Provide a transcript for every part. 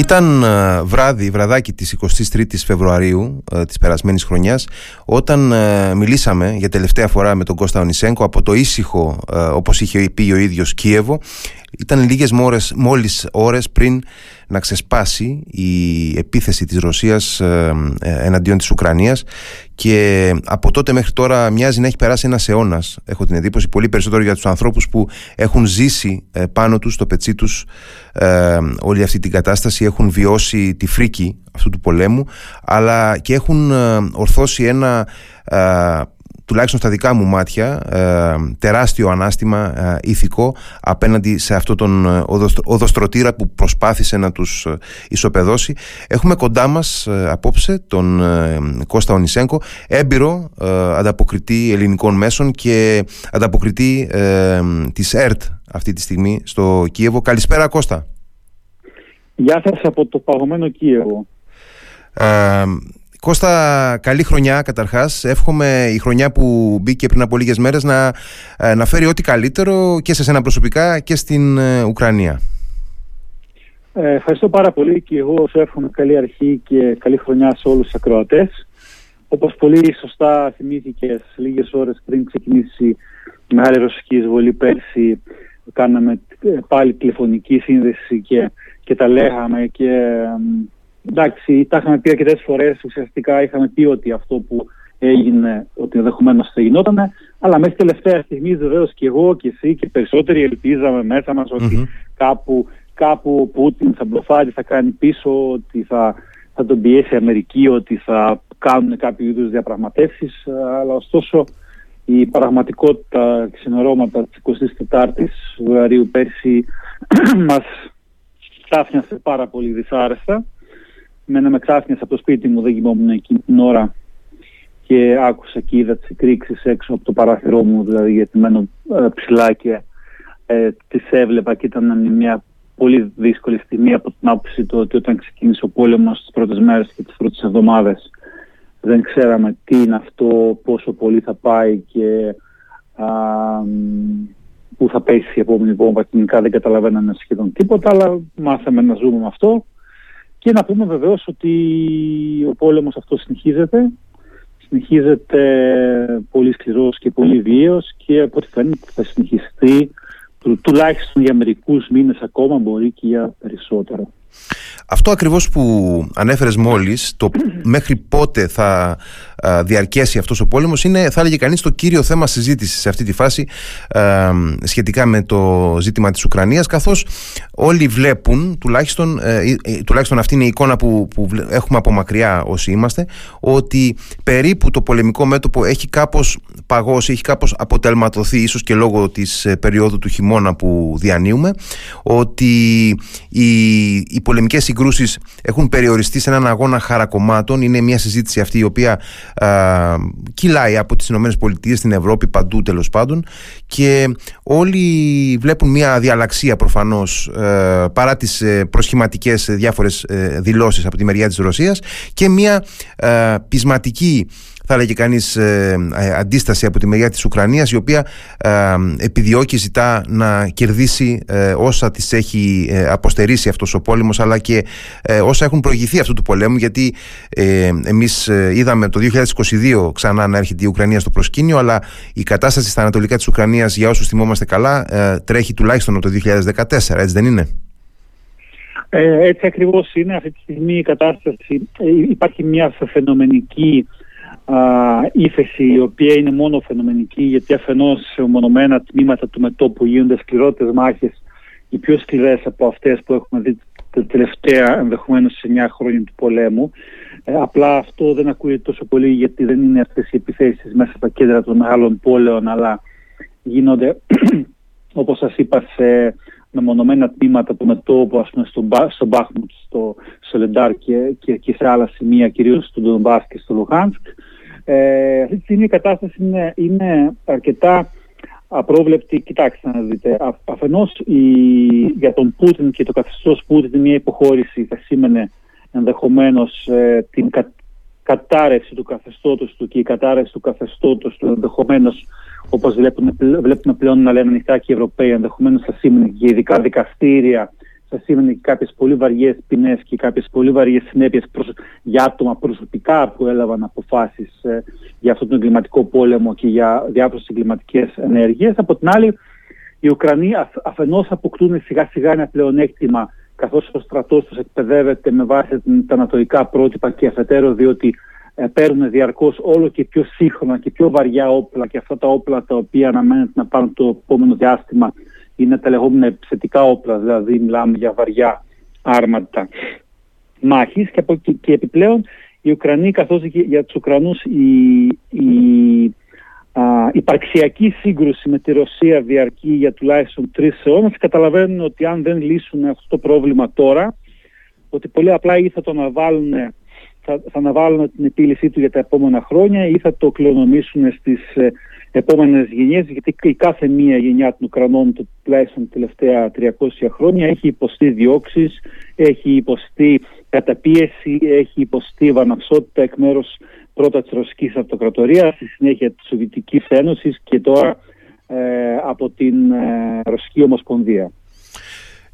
Ήταν ε, βράδυ, βραδάκι της 23ης Φεβρουαρίου ε, της περασμένης χρονιάς όταν ε, μιλήσαμε για τελευταία φορά με τον Κώστα Ονισέγκο από το ήσυχο όπως είχε πει ο ίδιος Κίεβο. Ήταν λίγες μόλις, μόλις ώρες πριν να ξεσπάσει η επίθεση της Ρωσίας ε, ε, εναντίον της Ουκρανίας και από τότε μέχρι τώρα μοιάζει να έχει περάσει ένας αιώνας. έχω την εντύπωση πολύ περισσότερο για τους ανθρώπους που έχουν ζήσει ε, πάνω τους στο πετσί τους όλη αυτή την κατάσταση έχουν βιώσει τη φρίκη αυτού του πολέμου αλλά και έχουν ορθώσει ένα τουλάχιστον στα δικά μου μάτια, ε, τεράστιο ανάστημα ε, ηθικό απέναντι σε αυτόν τον ε, οδοστρωτήρα που προσπάθησε να τους ε, ισοπεδώσει. Έχουμε κοντά μας απόψε τον Κώστα Ονισέγκο, έμπειρο ανταποκριτή ελληνικών μέσων και ανταποκριτή της ΕΡΤ αυτή τη στιγμή στο Κίεβο. Καλησπέρα Κώστα. Γεια σας από το παγωμένο Κίεβο. Κώστα, καλή χρονιά καταρχάς. Εύχομαι η χρονιά που μπήκε πριν από λίγες μέρες να, ε, να φέρει ό,τι καλύτερο και σε σένα προσωπικά και στην ε, Ουκρανία. Ε, ευχαριστώ πάρα πολύ και εγώ σου εύχομαι καλή αρχή και καλή χρονιά σε όλους τους ακροατές. Όπως πολύ σωστά θυμήθηκες λίγες ώρες πριν ξεκινήσει η μεγάλη ρωσική εισβολή πέρσι κάναμε πάλι τηλεφωνική σύνδεση και, και τα λέγαμε και εντάξει, τα είχαμε πει αρκετές φορές. Ουσιαστικά είχαμε πει ότι αυτό που έγινε, ότι ενδεχομένως θα γινόταν. Αλλά μέχρι τελευταία στιγμή, βεβαίως και εγώ και εσύ και περισσότεροι ελπίζαμε μέσα μας ότι κάπου, κάπου ο Πούτιν θα μπλοφάρει, θα κάνει πίσω, ότι θα, θα τον πιέσει η Αμερική, ότι θα κάνουν κάποιο είδους διαπραγματεύσεις. Αλλά ωστόσο η πραγματικότητα της ενωρώματα της 24ης Φεβρουαρίου πέρσι μας ξάφνιασε πάρα πολύ δυσάρεστα. Μένα με ξάφνιασε από το σπίτι μου, δεν κοιμόμουν εκείνη την ώρα και άκουσα και είδα τις εκρήξεις έξω από το παράθυρό μου, δηλαδή γιατί μένω ε, ψηλά και ε, τις έβλεπα και ήταν μια πολύ δύσκολη στιγμή από την άποψη του ότι όταν ξεκίνησε ο πόλεμος τις πρώτες μέρες και τις πρώτες εβδομάδες δεν ξέραμε τι είναι αυτό, πόσο πολύ θα πάει και α, πού θα πέσει η επόμενη βόμβα. Κοινικά δεν καταλαβαίναμε σχεδόν τίποτα, αλλά μάθαμε να ζούμε με αυτό. Και να πούμε βεβαίως ότι ο πόλεμος αυτός συνεχίζεται. Συνεχίζεται πολύ σκληρός και πολύ βίαιος και από ό,τι φαίνεται θα συνεχιστεί τουλάχιστον για μερικούς μήνες ακόμα μπορεί και για περισσότερο. Αυτό ακριβώς που ανέφερες μόλις, το μέχρι πότε θα διαρκέσει αυτός ο πόλεμος είναι θα έλεγε κανείς το κύριο θέμα συζήτησης σε αυτή τη φάση σχετικά με το ζήτημα της Ουκρανίας καθώς όλοι βλέπουν, τουλάχιστον, ε, ε, ε, τουλάχιστον αυτή είναι η εικόνα που, που έχουμε από μακριά όσοι είμαστε, ότι περίπου το πολεμικό μέτωπο έχει κάπως παγώσει, έχει κάπως αποτελματωθεί ίσως και λόγω της περίοδου του χειμώνα που διανύουμε, ότι οι, οι πολεμικές συγκρούσεις έχουν περιοριστεί σε έναν αγώνα χαρακομμάτων, είναι μια συζήτηση αυτή η οποία α, κυλάει από τις Ηνωμένες Πολιτείες στην Ευρώπη παντού τέλος πάντων. Και όλοι βλέπουν μια διαλαξία προφανώς ε, παρά τις ε, προσχηματικές διάφορες ε, δηλώσεις από τη μεριά της Ρωσίας και μια πεισματική θα έλεγε κανείς ε, ε, αντίσταση από τη μεριά της Ουκρανίας η οποία ε, επιδιώκει ζητά να κερδίσει όσα της έχει αποστερήσει αυτός ο πόλεμος αλλά και όσα έχουν προηγηθεί αυτού του πολέμου γιατί εμείς είδαμε το 2022 ξανά να έρχεται η Ουκρανία στο προσκήνιο αλλά η κατάσταση στα ανατολικά της Ουκρανίας για όσους θυμόμαστε καλά τρέχει τουλάχιστον το 2014 έτσι δεν είναι; Ε, έτσι ακριβώς είναι αυτή τη στιγμή η κατάσταση. Υπάρχει μια φαινομενική ύφεση η οποία είναι μόνο φαινομενική γιατί αφενός σε μονομένα τμήματα του μετόπου γίνονται σκληρότερες μάχες οι πιο σκληρές από αυτές που έχουμε δει τα τελευταία ενδεχομένως σε 9 χρόνια του πολέμου. Ε, απλά αυτό δεν ακούγεται τόσο πολύ γιατί δεν είναι αυτές οι επιθέσεις μέσα στα κέντρα των μεγάλων πόλεων αλλά γίνονται όπως σας είπα σε μεμονωμένα τμήματα του μετόπου ας πούμε στο, στο Μπάχμουτ, στο Σολεντάρ και, και, και σε άλλα σημεία κυρίως στο Ντομπάς και στο Λουχάνσκ ε, αυτή τη στιγμή η κατάσταση είναι, είναι αρκετά απρόβλεπτη. Κοιτάξτε να δείτε. Αφενός η, για τον Πούτιν και το καθεστώς Πούτιν μια υποχώρηση θα σήμαινε ενδεχομένως ε, την κα, κατάρρευση του καθεστώτος του και η κατάρρευση του καθεστώτος του ενδεχομένως όπως βλέπουμε, βλέπουμε πλέον να λένε ανοιχτά και οι Ευρωπαίοι ενδεχομένως θα σήμαινε και ειδικά δικαστήρια θα σήμαινε και κάποιες πολύ βαριές ποινές και κάποιες πολύ βαριές συνέπειες για άτομα προσωπικά που έλαβαν αποφάσεις ε, για αυτόν τον εγκληματικό πόλεμο και για διάφορες εγκληματικές ενέργειες. Από την άλλη, οι Ουκρανοί αφενός αποκτούν σιγά σιγά ένα πλεονέκτημα καθώς ο στρατός τους εκπαιδεύεται με βάση τα ανατολικά πρότυπα και αφετέρου διότι ε, παίρνουν διαρκώς όλο και πιο σύγχρονα και πιο βαριά όπλα και αυτά τα όπλα τα οποία αναμένεται να πάρουν το επόμενο διάστημα είναι τα λεγόμενα επιθετικά όπλα, δηλαδή μιλάμε για βαριά άρματα μάχης. Και, και, επιπλέον οι Ουκρανοί καθώς και για τους Ουκρανούς η, η α, υπαρξιακή σύγκρουση με τη Ρωσία διαρκεί για τουλάχιστον τρεις αιώνες. Καταλαβαίνουν ότι αν δεν λύσουν αυτό το πρόβλημα τώρα ότι πολύ απλά ή θα το αναβάλουν θα, θα αναβάλουν την επίλυσή του για τα επόμενα χρόνια ή θα το κληρονομήσουν στις ε, επόμενες γενιές γιατί η κάθε μία γενιά των Ουκρανών το τουλάχιστον τα τελευταία 300 χρόνια έχει υποστεί διώξεις, έχει υποστεί καταπίεση, έχει υποστεί βαναυσότητα εκ μέρους πρώτα της Ρωσικής Αυτοκρατορίας, στη συνέχεια της Σοβιτικής Ένωσης και τώρα ε, από την ε, Ρωσική Ομοσπονδία.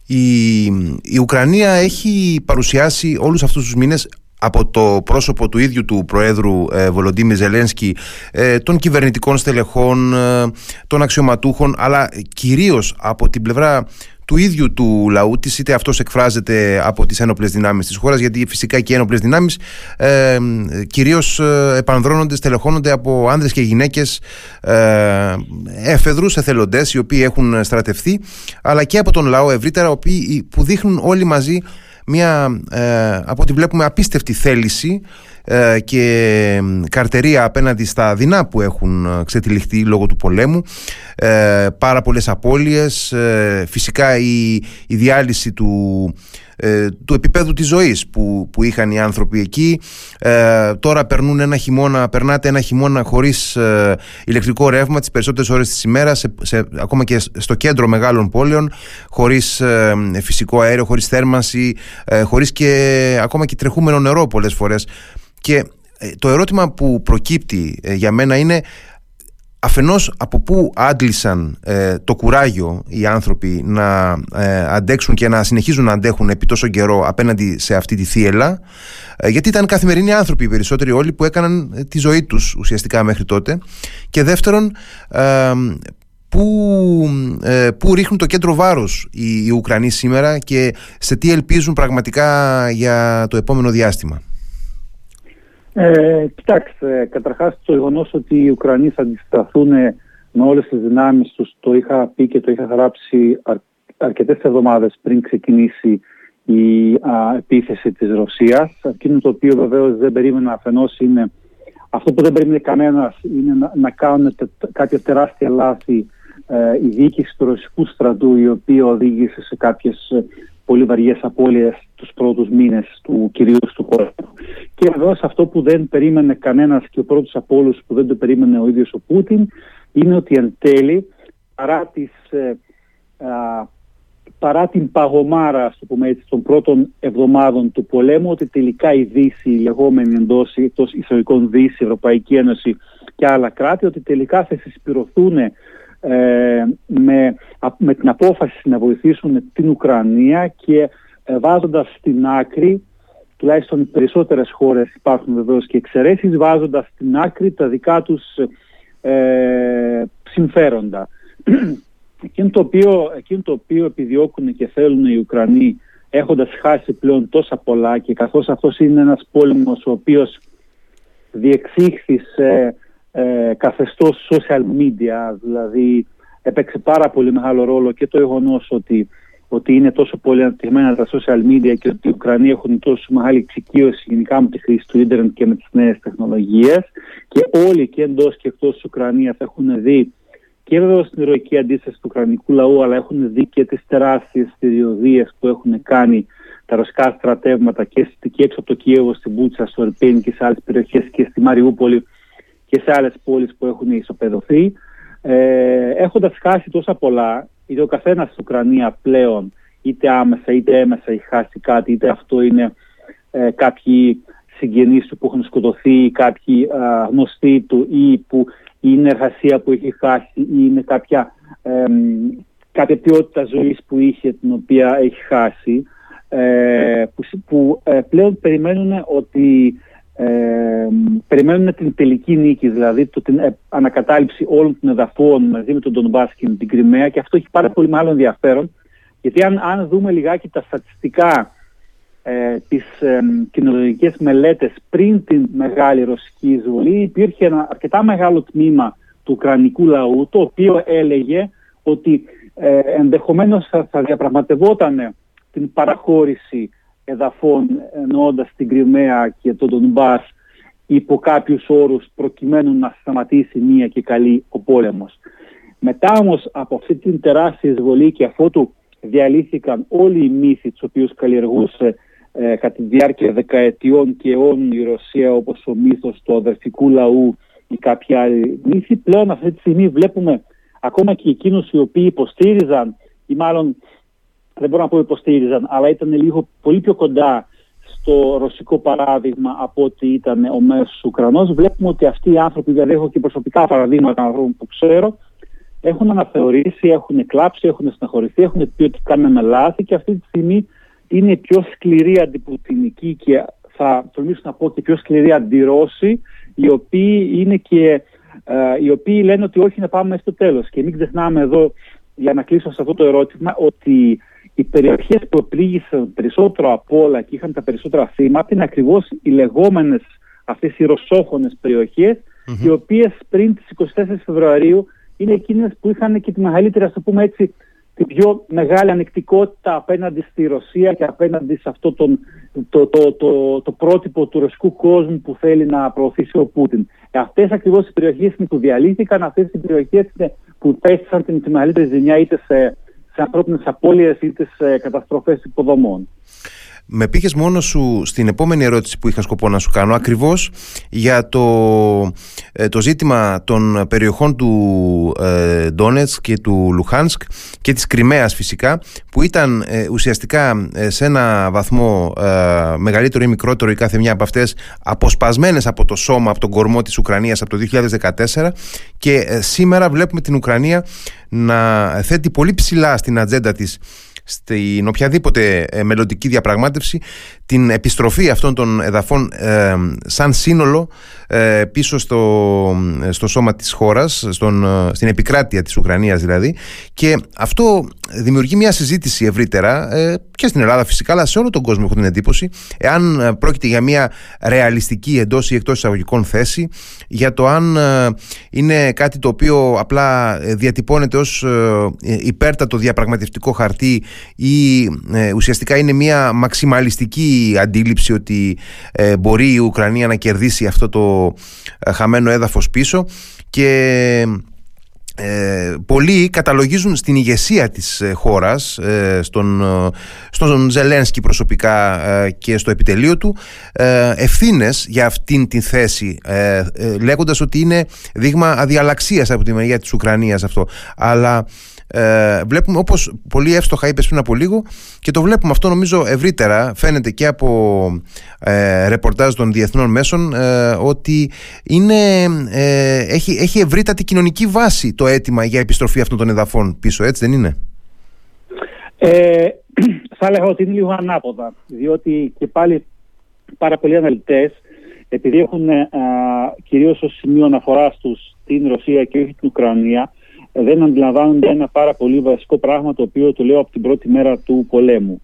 Η, η Ουκρανία έχει παρουσιάσει όλους αυτούς τους μήνες από το πρόσωπο του ίδιου του Προέδρου ε, Βολοντίμι Ζελένσκι, ε, των κυβερνητικών στελεχών, ε, των αξιωματούχων, αλλά κυρίως από την πλευρά του ίδιου του λαού της, είτε αυτός εκφράζεται από τις ένοπλες δυνάμεις της χώρας, γιατί φυσικά και οι ένοπλες δυνάμεις ε, κυρίως ε, επανδρώνονται, στελεχώνονται από άνδρες και γυναίκες ε, έφεδρου, εθελοντές, οι οποίοι έχουν στρατευθεί, αλλά και από τον λαό ευρύτερα, που δείχνουν όλοι μαζί μια ε, από ό,τι βλέπουμε απίστευτη θέληση ε, και καρτερία απέναντι στα δεινά που έχουν ε, ξετυλιχθεί λόγω του πολέμου. Ε, πάρα πολλές απώλειες φυσικά η, η διάλυση του ε, του επίπεδου της ζωής που, που είχαν οι άνθρωποι εκεί. Ε, τώρα περνούν ένα χειμώνα, περνάτε ένα χειμώνα χωρίς ε, ηλεκτρικό ρεύμα τις περισσότερες ώρες της ημέρας σε, ακόμα και στο κέντρο μεγάλων πόλεων χωρίς φυσικό αέριο, χωρίς θέρμανση χωρίς και ακόμα και τρεχούμενο νερό πολλές φορές. Και το ερώτημα που προκύπτει για μένα είναι αφενός από πού άντλησαν ε, το κουράγιο οι άνθρωποι να ε, αντέξουν και να συνεχίζουν να αντέχουν επί τόσο καιρό απέναντι σε αυτή τη θύελα; Ε, γιατί ήταν καθημερινοί άνθρωποι οι περισσότεροι όλοι που έκαναν τη ζωή τους ουσιαστικά μέχρι τότε και δεύτερον πού, πού ρίχνουν το κέντρο βάρους οι, οι Ουκρανοί σήμερα και σε τι ελπίζουν πραγματικά για το επόμενο διάστημα; Ε, κοιτάξτε, καταρχάς το γεγονός ότι οι Ουκρανοί θα αντισταθούν με όλες τις δυνάμεις τους το είχα πει και το είχα γράψει αρ, αρκετές εβδομάδες πριν ξεκινήσει η επίθεση της Ρωσίας. Εκείνο το οποίο βεβαίως δεν περίμενα αφενός είναι αυτό που δεν περίμενε κανένας είναι να, να κάνουν τε, κάποια τεράστια λάθη ε, η διοίκηση του ρωσικού στρατού η οποία οδήγησε σε κάποιες πολύ βαριές απώλειες τους πρώτους μήνες του κυρίου του πόλεμου. Και βεβαίω αυτό που δεν περίμενε κανένας και ο πρώτος από όλους που δεν το περίμενε ο ίδιος ο Πούτιν είναι ότι εν τέλει παρά, τις, ε, παρά την παγωμάρα το πούμε έτσι, των πρώτων εβδομάδων του πολέμου ότι τελικά η Δύση, η λεγόμενη εντός, εκτός ιστορικών Δύση, Ευρωπαϊκή Ένωση και άλλα κράτη ότι τελικά θα συσπηρωθούν ε, με, με την απόφαση να βοηθήσουν την Ουκρανία και ε, βάζοντας στην άκρη τουλάχιστον οι περισσότερες χώρες υπάρχουν βεβαίως και εξαιρέσεις βάζοντας στην άκρη τα δικά τους ε, συμφέροντα. εκείνο, το οποίο, εκείνο το οποίο επιδιώκουν και θέλουν οι Ουκρανοί έχοντας χάσει πλέον τόσα πολλά και καθώς αυτός είναι ένας πόλεμος ο οποίος διεξήχθη σε ε, καθεστώς social media, δηλαδή έπαιξε πάρα πολύ μεγάλο ρόλο και το γεγονός ότι, ότι είναι τόσο πολύ αναπτυγμένα τα social media και ότι οι Ουκρανοί έχουν τόσο μεγάλη εξοικείωση γενικά με τη χρήση του ίντερνετ και με τις νέες τεχνολογίες και όλοι και εντός και εκτός της Ουκρανίας έχουν δει και βέβαια στην ηρωική αντίσταση του Ουκρανικού λαού αλλά έχουν δει και τις τεράστιες θηριωδίες που έχουν κάνει τα ρωσικά στρατεύματα και, και έξω από το Κίεβο, στην Μπούτσα, στο Ερπίν και σε άλλες περιοχές και στη Μαριούπολη και σε άλλες πόλεις που έχουν ισοπεδωθεί. Ε, έχοντας χάσει τόσα πολλά, είτε ο καθένας στην Ουκρανία πλέον είτε άμεσα είτε έμεσα έχει χάσει κάτι, είτε αυτό είναι ε, κάποιοι συγγενείς του που έχουν σκοτωθεί ή κάποιοι α, γνωστοί του ή που είναι εργασία που έχει χάσει ή είναι κάποια ε, κάποια ποιότητα ζωής που είχε, την οποία έχει χάσει, ε, που, που ε, πλέον περιμένουν ότι ε, περιμένουν την τελική νίκη, δηλαδή το, την ανακατάληψη όλων των εδαφών μαζί με τον Ντονμπάς και την Κρυμαία και αυτό έχει πάρα πολύ μάλλον ενδιαφέρον γιατί αν, αν δούμε λιγάκι τα στατιστικά ε, τις ε, κοινωνικές μελέτες πριν την μεγάλη ρωσική εισβολή υπήρχε ένα αρκετά μεγάλο τμήμα του ουκρανικού λαού το οποίο έλεγε ότι ε, ενδεχομένως θα, θα διαπραγματευόταν την παραχώρηση εδαφών εννοώντας την Κρυμαία και τον Ντονμπάς υπό κάποιους όρους προκειμένου να σταματήσει μία και καλή ο πόλεμος. Μετά όμως από αυτή την τεράστια εισβολή και αφότου διαλύθηκαν όλοι οι μύθοι τους οποίους καλλιεργούσε ε, κατά τη διάρκεια δεκαετιών και αιώνων η Ρωσία όπως ο μύθος του αδερφικού λαού ή κάποια άλλη μύθη. Πλέον αυτή τη στιγμή βλέπουμε ακόμα και εκείνους οι οποίοι υποστήριζαν ή μάλλον δεν μπορώ να πω υποστήριζαν αλλά ήταν λίγο πολύ πιο κοντά στο ρωσικό παράδειγμα από ότι ήταν ο μέσος Ουκρανός. Βλέπουμε ότι αυτοί οι άνθρωποι, δηλαδή έχω και προσωπικά παραδείγματα ανθρώπων που ξέρω, έχουν αναθεωρήσει, έχουν κλάψει, έχουν στεναχωρηθεί, έχουν πει ότι κάναμε λάθη και αυτή τη στιγμή είναι η πιο σκληρή αντιπουτινική και θα τολμήσω να πω και πιο σκληρή αντιρώση οι οποίοι είναι και ε, οι οποίοι λένε ότι όχι να πάμε στο τέλος και μην ξεχνάμε εδώ για να κλείσω σε αυτό το ερώτημα ότι οι περιοχές που πλήγησαν περισσότερο από όλα και είχαν τα περισσότερα θύματα είναι ακριβώς οι λεγόμενες αυτές οι ρωσόφωνες οι οποίες πριν τις 24 Φεβρουαρίου είναι εκείνες που είχαν και τη μεγαλύτερη, ας το πούμε έτσι, την πιο μεγάλη ανεκτικότητα απέναντι στη Ρωσία και απέναντι σε αυτό τον, το, το, το, το, πρότυπο του ρωσικού κόσμου που θέλει να προωθήσει ο Πούτιν. Ε, αυτές ακριβώς οι περιοχές είναι που διαλύθηκαν, αυτές οι περιοχές είναι που πέστησαν την, τη μεγαλύτερη ζημιά είτε σε, σε ανθρώπινες απώλειες είτε σε καταστροφές υποδομών. Με πήγες μόνο σου στην επόμενη ερώτηση που είχα σκοπό να σου κάνω ακριβώς για το, ε, το ζήτημα των περιοχών του ε, Ντόνετς και του Λουχάνσκ και της Κρυμαίας φυσικά που ήταν ε, ουσιαστικά ε, σε ένα βαθμό μεγαλύτερο ή μικρότερο η κάθε μια από αυτές αποσπασμένες από το σώμα, από τον κορμό της Ουκρανίας από το 2014 και σήμερα βλέπουμε την Ουκρανία να θέτει πολύ ψηλά στην ατζέντα της στην οποιαδήποτε ε, μελλοντική διαπραγμάτευση την επιστροφή αυτών των εδαφών ε, σαν σύνολο ε, πίσω στο, στο σώμα της χώρας, στον, στην επικράτεια της Ουκρανίας δηλαδή. Και αυτό δημιουργεί μια συζήτηση ευρύτερα και στην Ελλάδα φυσικά αλλά σε όλο τον κόσμο έχω την εντύπωση εάν πρόκειται για μια ρεαλιστική εντός ή εκτός εισαγωγικών θέση για το αν είναι κάτι το οποίο απλά διατυπώνεται ως υπέρτατο διαπραγματευτικό χαρτί ή ε, ουσιαστικά είναι μια μαξιμαλιστική αντίληψη ότι ε, μπορεί η Ουκρανία να κερδίσει αυτό το ε, χαμένο έδαφος πίσω. Και ε, πολλοί καταλογίζουν στην ηγεσία της χώρας στον, στον Ζελένσκι προσωπικά και στο επιτελείο του. Ευθύνες για αυτήν την θέση λέγοντας ότι είναι δείγμα αδιαλαξίας από τη μεριά της Ουκρανίας αυτό. Αλλά ε, βλέπουμε όπως πολύ εύστοχα είπες πριν από λίγο και το βλέπουμε αυτό νομίζω ευρύτερα φαίνεται και από ε, ρεπορτάζ των διεθνών μέσων ε, ότι είναι, ε, έχει, έχει ευρύτατη κοινωνική βάση το αίτημα για επιστροφή αυτών των εδαφών πίσω έτσι δεν είναι; Ε, θα έλεγα ότι είναι λίγο ανάποδα διότι και πάλι πάρα πολλοί αναλυτές επειδή έχουν α, κυρίως ως σημείο αναφοράς τους την Ρωσία και όχι την Ουκρανία δεν αντιλαμβάνονται ένα πάρα πολύ βασικό πράγμα το οποίο το λέω από την πρώτη μέρα του πολέμου.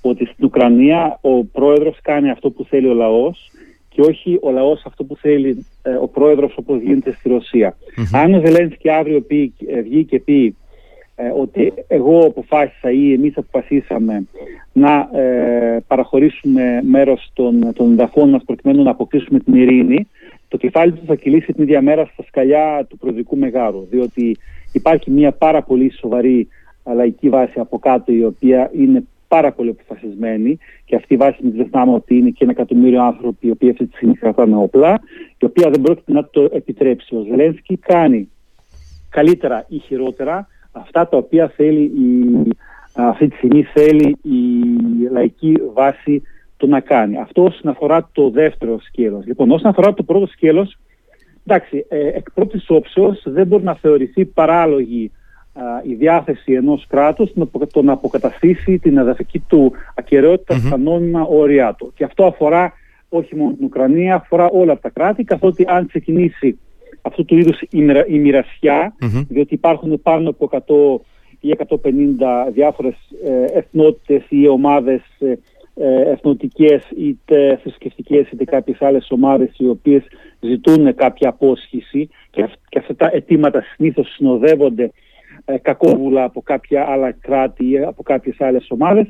Ότι στην Ουκρανία ο πρόεδρος κάνει αυτό που θέλει ο λαός και όχι ο λαός αυτό που θέλει ε, ο πρόεδρος όπως γίνεται στη ρωσια Αν ο Ζελένσκι αύριο πει, ε, βγει και πει ε, ότι εγώ αποφάσισα ή εμείς αποφασίσαμε να παραχωρήσουμε μέρος των, των εδαφών μας προκειμένου να αποκτήσουμε την ειρήνη, το κεφάλι τους θα κυλήσει την ίδια μέρα στα σκαλιά του προεδρικού μεγάρου. Διότι Υπάρχει μια πάρα πολύ σοβαρή λαϊκή βάση από κάτω η οποία είναι πάρα πολύ αποφασισμένη και αυτή η βάση μην ξεχνάμε ότι είναι και ένα εκατομμύριο άνθρωποι οι οποίοι αυτή τη στιγμή κρατάνε όπλα η οποία δεν πρόκειται να το επιτρέψει. Ο Ζελένσκι κάνει καλύτερα ή χειρότερα αυτά τα οποία θέλει η, αυτή τη στιγμή θέλει η λαϊκή βάση το να κάνει. Αυτό όσον αφορά το δεύτερο σκέλος. Λοιπόν, όσον αφορά το πρώτο σκέλος, Εντάξει, ε, εκ πρώτης όψεως δεν μπορεί να θεωρηθεί παράλογη η διάθεση ενός κράτους το να αποκαταστήσει την εδαφική του ακαιρεότητα στα νόμιμα όρια του. Και αυτό αφορά όχι μόνο την Ουκρανία, αφορά όλα τα κράτη, καθότι αν ξεκινήσει αυτού του είδους η μοιρασιά, διότι υπάρχουν πάνω από 100 ή 150 διάφορες ε, εθνότητες ή ομάδες ε, ε, εθνοτικές είτε θρησκευτικές είτε κάποιες άλλες ομάδες οι οποίες ζητούν κάποια απόσχηση και, και αυτά τα αιτήματα συνήθως συνοδεύονται ε, κακόβουλα από κάποια άλλα κράτη ή από κάποιες άλλες ομάδες.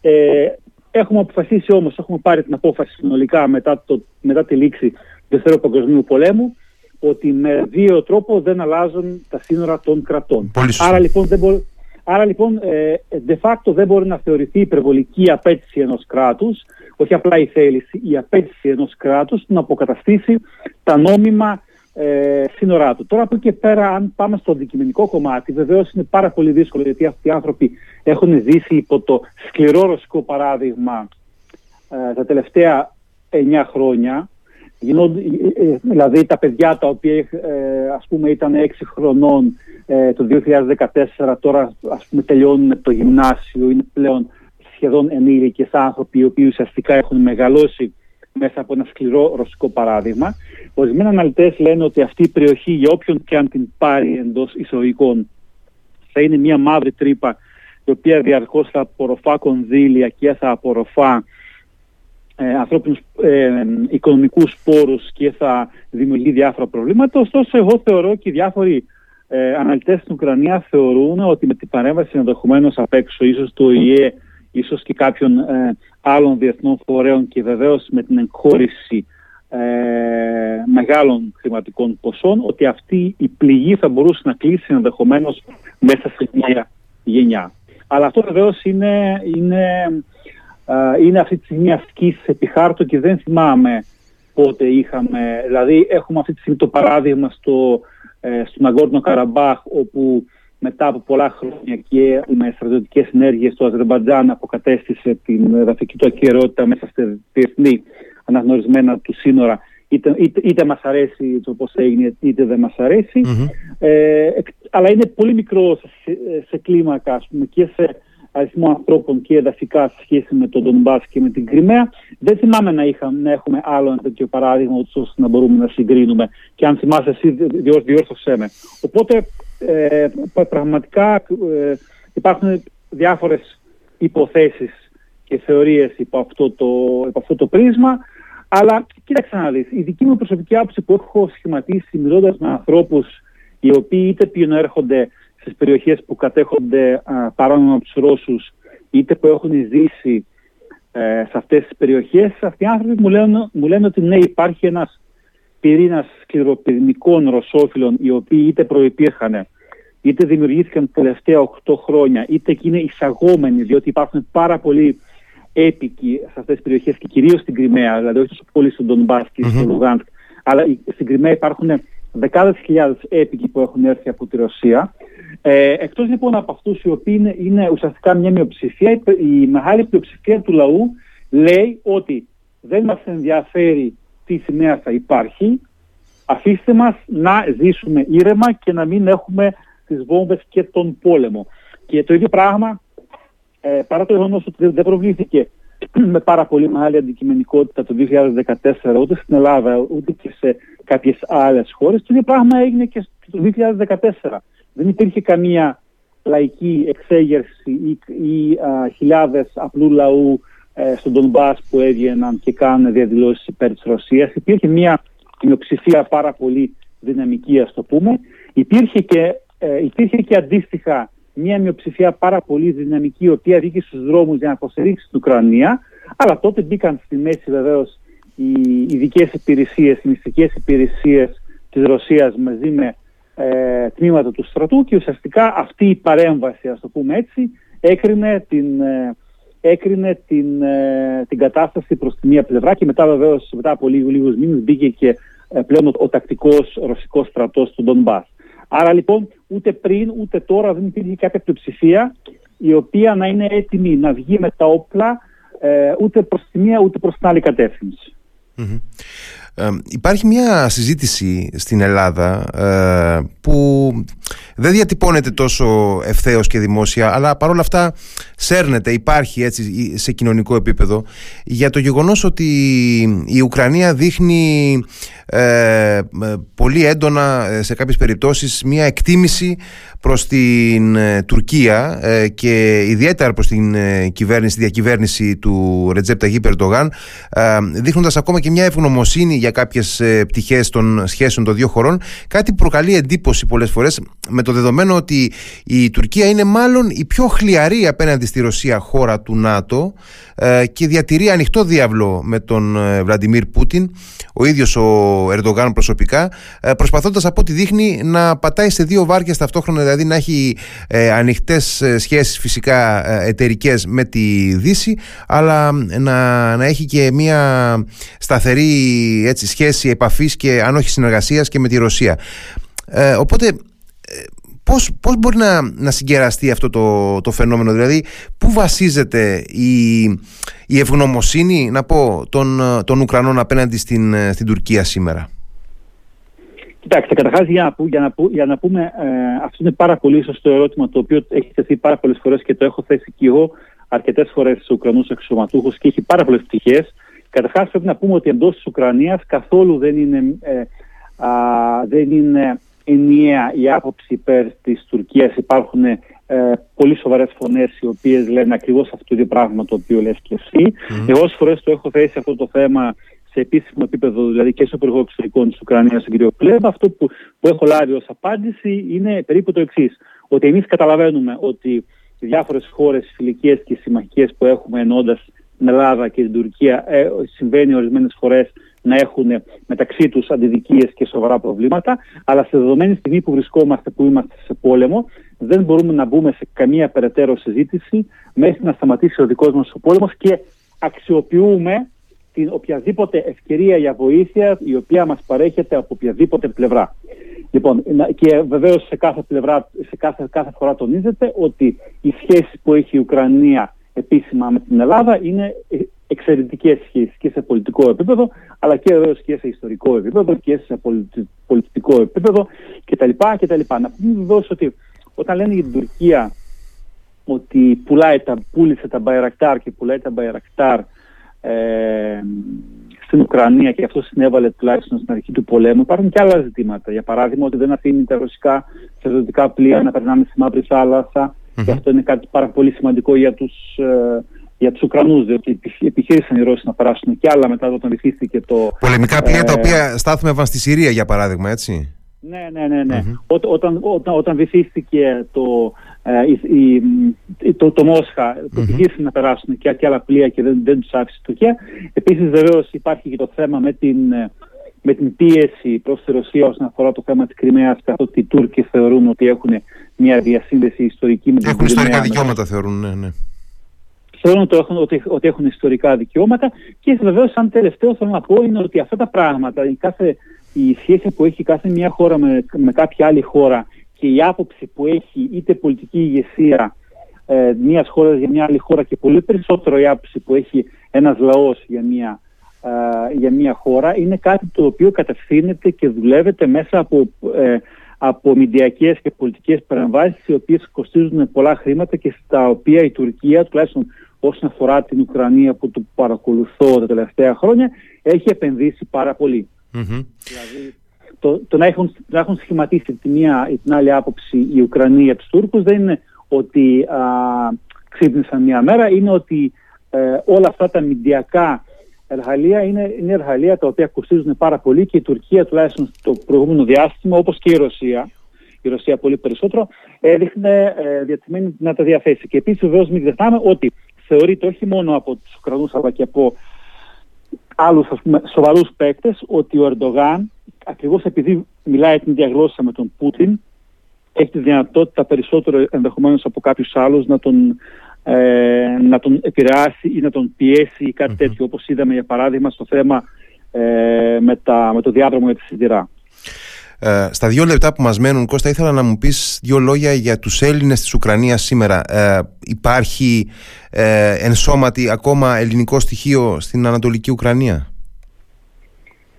Ε, έχουμε αποφασίσει όμως, έχουμε πάρει την απόφαση συνολικά μετά, το, μετά τη λήξη του Δευτέρου Παγκοσμίου Πολέμου ότι με δύο τρόπο δεν αλλάζουν τα σύνορα των κρατών. Άρα λοιπόν δεν μπορεί, Άρα λοιπόν ε, de facto δεν μπορεί να θεωρηθεί υπερβολική απέτηση ενός κράτους, όχι απλά η θέληση, η απέτηση ενός κράτους να αποκαταστήσει τα νόμιμα ε, σύνορά του. Τώρα από εκεί και πέρα αν πάμε στο αντικειμενικό κομμάτι βεβαίως είναι πάρα πολύ δύσκολο γιατί αυτοί οι άνθρωποι έχουν ζήσει υπό το σκληρό ρωσικό παράδειγμα ε, τα τελευταία 9 χρόνια Γινόνται, ε, ε, δηλαδή τα παιδιά τα οποία ε, ας πούμε ήταν 6 χρονών ε, το 2014 τώρα ας πούμε τελειώνουν το γυμνάσιο είναι πλέον σχεδόν ενήλικες άνθρωποι οι οποίοι ουσιαστικά έχουν μεγαλώσει μέσα από ένα σκληρό ρωσικό παράδειγμα. Ορισμένοι αναλυτές λένε ότι αυτή η περιοχή για όποιον και αν την πάρει εντός εισαγωγικών θα είναι μια μαύρη τρύπα η οποία διαρκώς θα απορροφά κονδύλια και θα απορροφά ε, ανθρώπινους ε, οικονομικούς πόρους και θα δημιουργεί διάφορα προβλήματα. Ωστόσο, εγώ θεωρώ και οι διάφοροι ε, αναλυτές στην Ουκρανία θεωρούν ότι με την παρέμβαση ενδεχομένως απ' έξω, ίσως του ΟΗΕ, ίσως και κάποιων ε, άλλων διεθνών φορέων και βεβαίως με την εγχώρηση ε, μεγάλων χρηματικών ποσών, ότι αυτή η πληγή θα μπορούσε να κλείσει ενδεχομένως μέσα σε μια γενιά. Αλλά αυτό βεβαίως είναι, είναι είναι αυτή τη στιγμή ασκήσει επί χάρτου και δεν θυμάμαι πότε είχαμε. Δηλαδή έχουμε αυτή τη στιγμή το παράδειγμα στο, ε, στον Αγκόρνο Καραμπάχ όπου μετά από πολλά χρόνια και με στρατιωτικές ενέργειες το Αζερμπαντζάν αποκατέστησε την εδαφική του ακαιρεότητα μέσα στη διεθνή αναγνωρισμένα του σύνορα. Είτε, είτε, είτε μας αρέσει το πώς έγινε είτε δεν μας αρεσει ε, αλλά είναι πολύ μικρό σε, σε κλίμακα ας πούμε, και σε αριθμό ανθρώπων και εδαφικά σε σχέση με τον Ντομπάς και με την Κρυμαία. Δεν θυμάμαι να, είχαμε, να έχουμε άλλο ένα τέτοιο παράδειγμα ώστε να μπορούμε να συγκρίνουμε. Και αν θυμάσαι εσύ διόρθωσέ με. Οπότε ε, πραγματικά ε, υπάρχουν διάφορες υποθέσεις και θεωρίες υπό αυτό το, υπό αυτό το πρίσμα. Αλλά κοίταξε να δεις, η δική μου προσωπική άποψη που έχω σχηματίσει μιλώντας με ανθρώπους οι οποίοι είτε πιονέρχονται στις περιοχές που κατέχονται παράνομα από τους Ρώσους είτε που έχουν ζήσει ε, σε αυτές τις περιοχές, αυτοί οι άνθρωποι μου λένε, μου λένε ότι ναι υπάρχει ένας πυρήνας σκληροπυρηνικών ρωσόφιλων οι οποίοι είτε προϋπήρχαν είτε δημιουργήθηκαν τα τελευταία 8 χρόνια είτε και είναι εισαγόμενοι διότι υπάρχουν πάρα πολλοί έπικοι σε αυτές τις περιοχές και κυρίως στην Κρυμαία, δηλαδή όχι τόσο πολύ στον Ντονμπάς και στο Λουγάνσκ, αλλά στην Κρυμαία υπάρχουν δεκάδες χιλιάδες έπικοι που έχουν έρθει από τη Ρωσία ε, εκτός λοιπόν από αυτούς οι οποίοι είναι, είναι ουσιαστικά μια μειοψηφία, η μεγάλη πλειοψηφία του λαού λέει ότι δεν μας ενδιαφέρει τι σημαία θα υπάρχει, αφήστε μας να ζήσουμε ήρεμα και να μην έχουμε τις βόμβες και τον πόλεμο. Και το ίδιο πράγμα, ε, παρά το γεγονός ότι δεν προβλήθηκε με πάρα πολύ μεγάλη αντικειμενικότητα το 2014 ούτε στην Ελλάδα ούτε και σε κάποιες άλλες χώρες, το ίδιο πράγμα έγινε και το 2014 δεν υπήρχε καμία λαϊκή εξέγερση ή, ή α, χιλιάδες απλού λαού ε, στον Ντονμπάς που έβγαιναν και κάνουν διαδηλώσεις υπέρ της Ρωσίας. Υπήρχε μια μειοψηφία πάρα πολύ δυναμική ας το πούμε. Υπήρχε και, ε, υπήρχε και αντίστοιχα μια μειοψηφία πάρα πολύ δυναμική η οποία βγήκε στους δρόμους για να υποστηρίξει την Ουκρανία αλλά τότε μπήκαν στη μέση βεβαίως οι ειδικές υπηρεσίες, οι μυστικές υπηρεσίες της Ρωσίας μαζί με ε, τμήματα του στρατού και ουσιαστικά αυτή η παρέμβαση, ας το πούμε έτσι, έκρινε την, ε, έκρινε την, ε, την κατάσταση προς τη μία πλευρά και μετά βεβαίως μετά από λίγους, λίγους μήνες μπήκε και ε, πλέον ο, ο τακτικός ρωσικός στρατός του Ντονμπάς. Άρα λοιπόν ούτε πριν ούτε τώρα δεν υπήρχε κάποια πλειοψηφία η οποία να είναι έτοιμη να βγει με τα όπλα ούτε προς τη μία ούτε προς την άλλη κατεύθυνση. Υπάρχει μια συζήτηση στην Ελλάδα ε, που δεν διατυπώνεται τόσο ευθέως και δημόσια αλλά παρόλα αυτά σέρνεται, υπάρχει έτσι σε κοινωνικό επίπεδο για το γεγονός ότι η Ουκρανία δείχνει ε, πολύ έντονα ε, σε κάποιες περιπτώσεις μια εκτίμηση προς την ε, Τουρκία ε, και ιδιαίτερα προς την κυβέρνηση, διακυβέρνηση του Ρετζέπ Ταγί Περντογάν δείχνοντας ακόμα και μια ευγνωμοσύνη για κάποιες πτυχές των σχέσεων των δύο χωρών. Κάτι που προκαλεί εντύπωση πολλές φορές με το δεδομένο ότι η Τουρκία είναι μάλλον η πιο χλιαρή απέναντι στη Ρωσία χώρα του ΝΑΤΟ και διατηρεί ανοιχτό διάβλο με τον Βλαντιμίρ Πούτιν ο ίδιος ο Ερντογάν προσωπικά, ε, προσπαθώντας από ό,τι δείχνει να πατάει σε δύο βάρκες ταυτόχρονα, δηλαδή να έχει ε, ανοιχτές ε, σχέσεις φυσικά ε, εταιρικές με τη Δύση, αλλά να, να έχει και μια σταθερή έτσι, σχέση επαφής και αν όχι συνεργασίας και με τη Ρωσία. Ε, οπότε Πώς, πώς μπορεί να, να συγκεραστεί αυτό το, το φαινόμενο, δηλαδή πού βασίζεται η, η ευγνωμοσύνη, να πω, των, των Ουκρανών απέναντι στην, στην Τουρκία σήμερα; Κοιτάξτε, καταρχάς για, να, για, να, για να πούμε, ε, αυτό είναι πάρα πολύ σωστό ερώτημα το οποίο έχει θεθεί πάρα πολλές φορές και το έχω θέσει και εγώ αρκετές φορές στους Ουκρανούς αξιωματούχου και έχει πάρα πολλές πτυχές. Καταρχάς, πρέπει να πούμε ότι εντός της Ουκρανίας καθόλου δεν είναι, ε, α, δεν είναι ενιαία η άποψη υπέρ της Τουρκίας. Υπάρχουν ε, πολύ σοβαρές φωνές οι οποίες λένε ακριβώς αυτό το ίδιο πράγμα το οποίο λες και εσύ. Mm. Εγώ όσε φορές το έχω θέσει αυτό το θέμα σε επίσημο επίπεδο, δηλαδή και στο Υπουργό Εξωτερικών της Ουκρανίας, τον κ. Κλέβα, αυτό που, που έχω λάβει ως απάντηση είναι περίπου το εξής. Ότι εμείς καταλαβαίνουμε ότι οι διάφορες χώρες φιλικές και συμμαχικές που έχουμε ενώντας την Ελλάδα και την Τουρκία, ε, συμβαίνει ορισμένες φορές να έχουν μεταξύ τους αντιδικίες και σοβαρά προβλήματα, αλλά σε δεδομένη στιγμή που βρισκόμαστε, που είμαστε σε πόλεμο, δεν μπορούμε να μπούμε σε καμία περαιτέρω συζήτηση μέχρι να σταματήσει ο δικός μας ο πόλεμος και αξιοποιούμε την οποιαδήποτε ευκαιρία για βοήθεια η οποία μας παρέχεται από οποιαδήποτε πλευρά. Λοιπόν, και βεβαίως σε κάθε πλευρά, σε κάθε, κάθε φορά τονίζεται ότι οι σχέσεις που έχει η Ουκρανία επίσημα με την Ελλάδα είναι εξαιρετικές σχέσεις και σε πολιτικό επίπεδο, αλλά και βεβαίως και σε ιστορικό επίπεδο και σε πολιτικό επίπεδο κτλ. κτλ. Να πούμε βεβαίως ότι όταν λένε για την Τουρκία ότι πουλάει τα, πούλησε τα Μπαϊρακτάρ και πουλάει τα Μπαϊρακτάρ ε, στην Ουκρανία και αυτό συνέβαλε τουλάχιστον στην αρχή του πολέμου. Υπάρχουν και άλλα ζητήματα. Για παράδειγμα, ότι δεν αφήνει τα ρωσικά στρατιωτικά πλοία να περνάνε στη Μαύρη Θάλασσα. Mm-hmm. Και αυτό είναι κάτι πάρα πολύ σημαντικό για τους ε, για τους Ουκρανούς, διότι επιχείρησαν οι Ρώσοι να περάσουν και άλλα μετά όταν βυθίστηκε το... Πολεμικά πλοία ε, τα οποία στάθμευαν στη Συρία, για παράδειγμα, έτσι. Ναι, ναι, ναι. ναι. Mm-hmm. Ό, όταν, όταν, όταν βυθίστηκε το, ε, η, το, το Μόσχα mm-hmm. να περάσουν και, και άλλα πλοία και δεν, δεν τους άφησε η Τουρκία. Επίσης βεβαίως υπάρχει και το θέμα με την, με την πίεση προς τη Ρωσία όσον αφορά το θέμα της Κρυμαίας καθότι οι Τούρκοι θεωρούν ότι έχουν μια διασύνδεση ιστορική με την Έχουν ιστορικά δικαιώματα θεωρούν, ναι, ναι. Θεωρούν ότι έχουν, ότι, ότι έχουν ιστορικά δικαιώματα και βεβαίως, σαν τελευταίο, θέλω να πω είναι ότι αυτά τα πράγματα, η, κάθε, η σχέση που έχει κάθε μια χώρα με, με κάποια άλλη χώρα και η άποψη που έχει είτε πολιτική ηγεσία ε, μιας χώρας για μια άλλη χώρα και πολύ περισσότερο η άποψη που έχει ένας λαός για μια, ε, για μια χώρα είναι κάτι το οποίο κατευθύνεται και δουλεύεται μέσα από, ε, από μηντιακές και πολιτικές παρεμβάσεις οι οποίες κοστίζουν πολλά χρήματα και στα οποία η Τουρκία τουλάχιστον όσον αφορά την Ουκρανία που το παρακολουθώ τα τελευταία χρόνια έχει επενδύσει πάρα πολύ. Δηλαδή το, το να, έχουν, να έχουν σχηματίσει τη μία ή την άλλη άποψη η Ουκρανία για τους Τούρκους δεν είναι ότι α, ξύπνησαν μία μέρα, είναι ότι ε, όλα αυτά τα μηντιακά εργαλεία είναι, είναι εργαλεία τα οποία κοστίζουν πάρα πολύ και η Τουρκία τουλάχιστον στο προηγούμενο διάστημα όπως και η Ρωσία η Ρωσία πολύ περισσότερο, έδειχνε ε, διατημένη να τα διαθέσει. Και επίσης βεβαίως μην ξεχνάμε ότι θεωρείται όχι μόνο από τους Ουκρανούς αλλά και από άλλους σοβαρούς παίκτες ότι ο Ερντογάν ακριβώς επειδή μιλάει την ίδια γλώσσα με τον Πούτιν, έχει τη δυνατότητα περισσότερο ενδεχομένως από κάποιους άλλους να τον, ε, να τον επηρεάσει ή να τον πιέσει ή κάτι τέτοιο, όπως είδαμε για παράδειγμα στο θέμα ε, με, τα, με το διάδρομο για τη σιδηρά. Ε, στα δύο λεπτά που μας μένουν, Κώστα, ήθελα να μου πεις δύο λόγια για τους Έλληνες της Ουκρανίας σήμερα. Ε, υπάρχει ε, ενσώματι ακόμα ελληνικό στοιχείο στην Ανατολική Ουκρανία;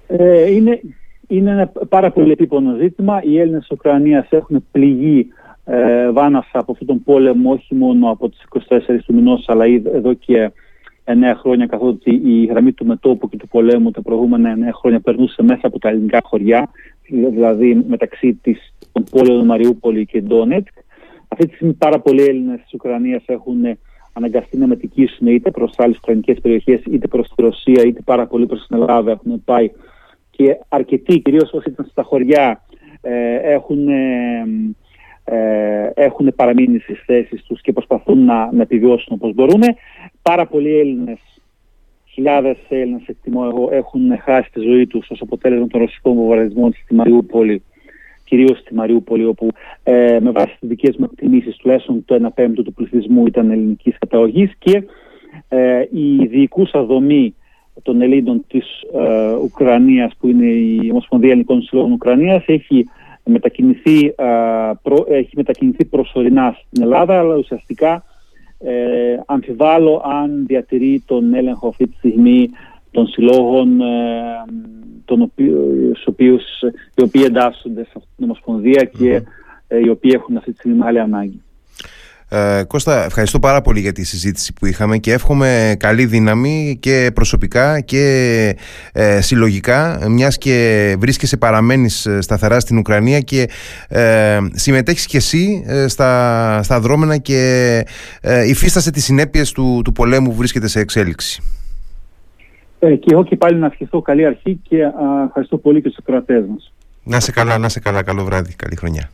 Ε, είναι, είναι ένα πάρα πολύ επίπονο ζήτημα. Οι Έλληνες της Ουκρανίας έχουν πληγεί ε, βάνασα από αυτόν τον πόλεμο όχι μόνο από τις 24 του μηνός αλλά εδώ και 9 χρόνια καθότι η γραμμή του μετόπου και του πολέμου τα προηγούμενα 9 χρόνια περνούσε μέσα από τα ελληνικά χωριά δηλαδή μεταξύ της, των πόλεων Μαριούπολη και Ντόνετσκ. Αυτή τη στιγμή πάρα πολλοί Έλληνες της Ουκρανίας έχουν αναγκαστεί να μετικήσουν είτε προς άλλες ουκρανικές περιοχές είτε προς τη Ρωσία είτε πάρα πολύ προς την Ελλάδα έχουν πάει και αρκετοί κυρίως όσοι ήταν στα χωριά ε, έχουν ε, έχουν παραμείνει στις θέσεις τους και προσπαθούν να, να επιβιώσουν όπως μπορούν. Πάρα πολλοί Έλληνες, χιλιάδες Έλληνες εκτιμώ εγώ, έχουν χάσει τη ζωή τους ως αποτέλεσμα των ρωσικών βομβαρδισμών στη Μαριούπολη, κυρίως στη Μαριούπολη, όπου ε, με βάση τις δικές μου εκτιμήσεις τουλάχιστον το 1 πέμπτο του πληθυσμού ήταν ελληνικής καταγωγής και ε, η διοικούσα δομή των Ελλήνων της ε, Ουκρανίας που είναι η Ομοσπονδία Ελληνικών Συλλόγων Ουκρανίας έχει μετακινηθεί, προ, έχει μετακινηθεί προσωρινά στην Ελλάδα, αλλά ουσιαστικά ε, αμφιβάλλω αν διατηρεί τον έλεγχο αυτή τη στιγμή των συλλόγων ε, των οποίους, οι οποίοι εντάσσονται σε αυτήν την ομοσπονδία και ε, οι οποίοι έχουν αυτή τη στιγμή μεγάλη ανάγκη. Ε, Κώστα, ευχαριστώ πάρα πολύ για τη συζήτηση που είχαμε και εύχομαι καλή δύναμη και προσωπικά και ε, συλλογικά μιας και βρίσκεσαι παραμένεις ε, σταθερά στην Ουκρανία και ε, συμμετέχεις και εσύ ε, στα, στα δρόμενα και ε, υφίστασε τις συνέπειες του, του πολέμου που βρίσκεται σε εξέλιξη. Ε, και εγώ και πάλι να ευχηθώ καλή αρχή και ευχαριστώ πολύ και στους κρατές μας. Να σε καλά, να σε καλά. Καλό βράδυ. Καλή χρονιά.